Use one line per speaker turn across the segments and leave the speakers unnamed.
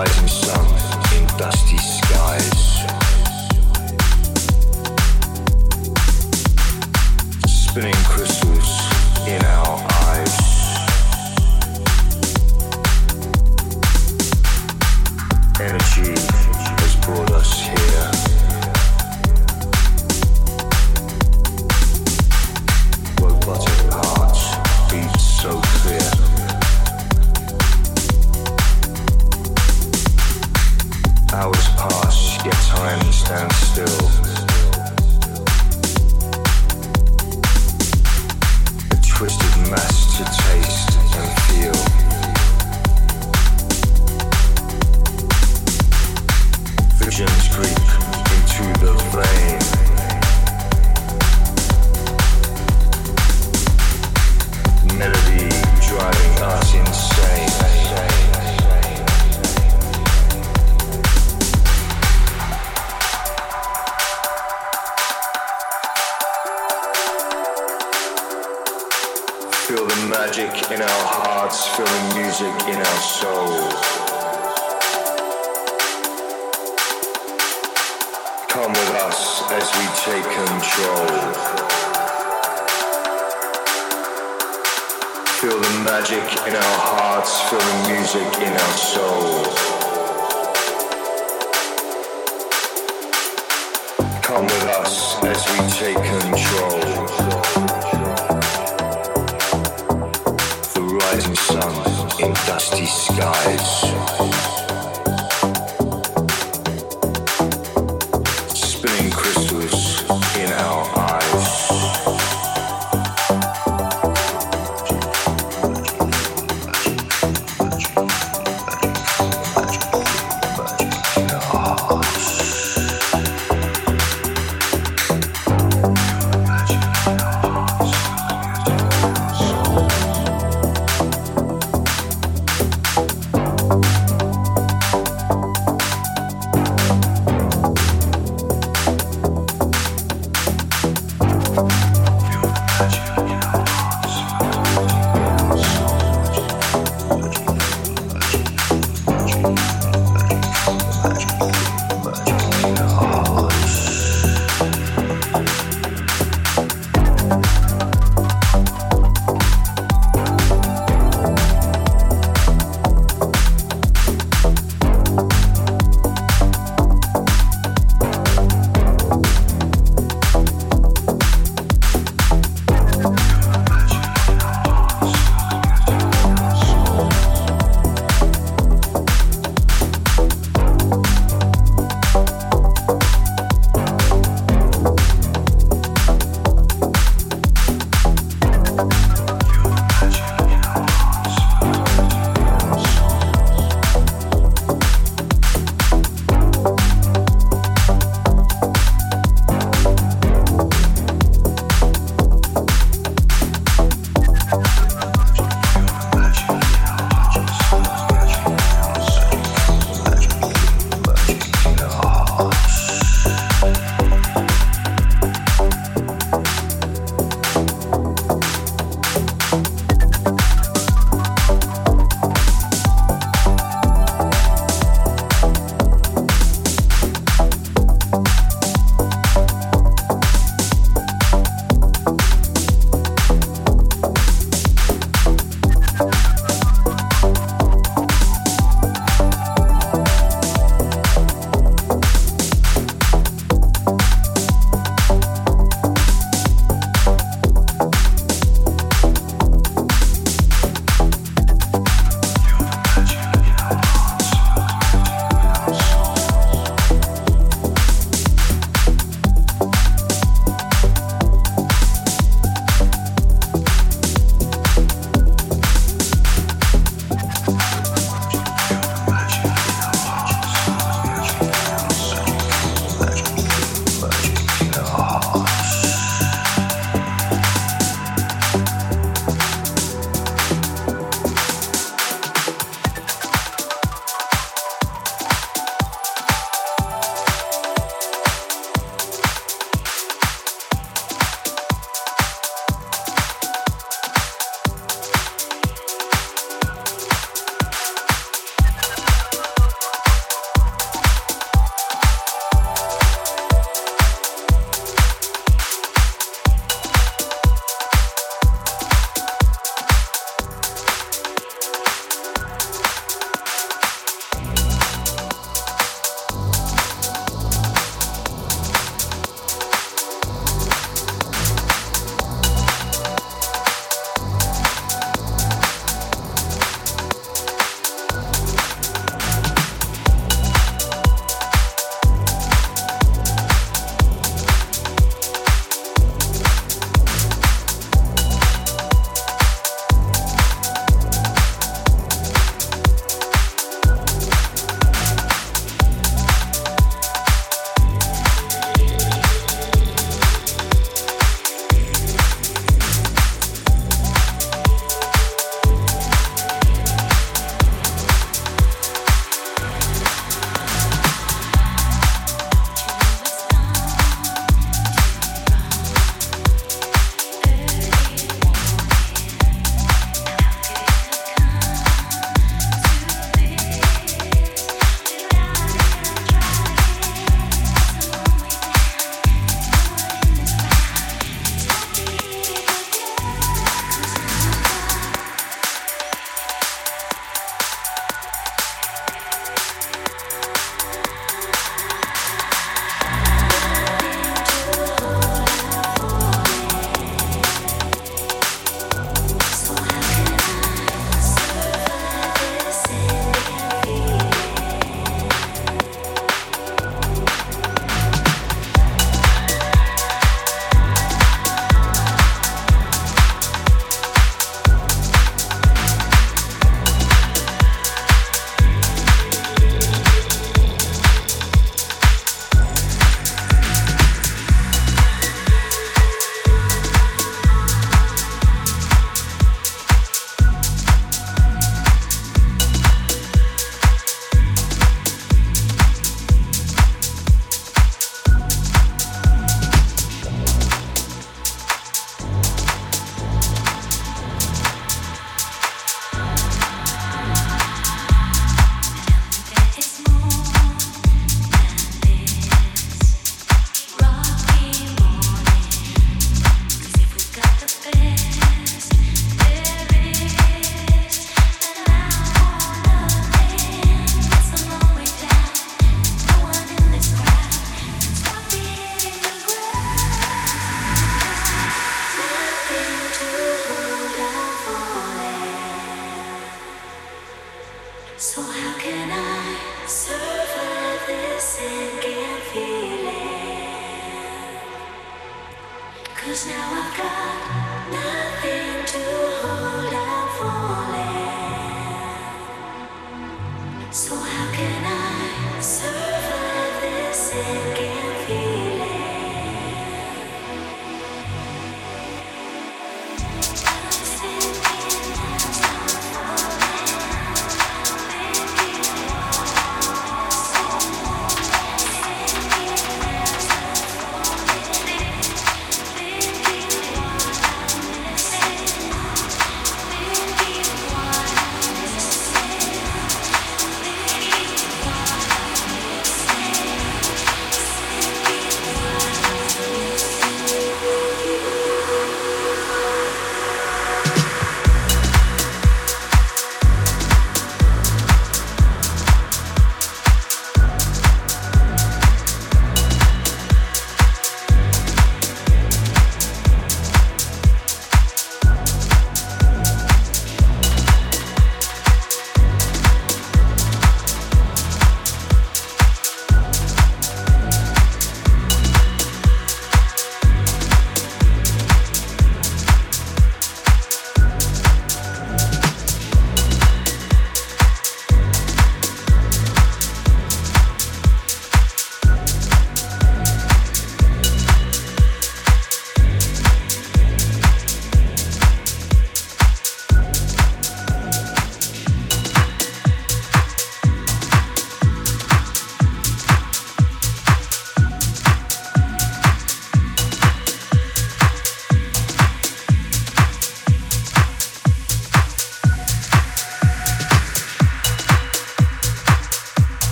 Horizon Sound in Dusty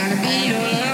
gotta be your love.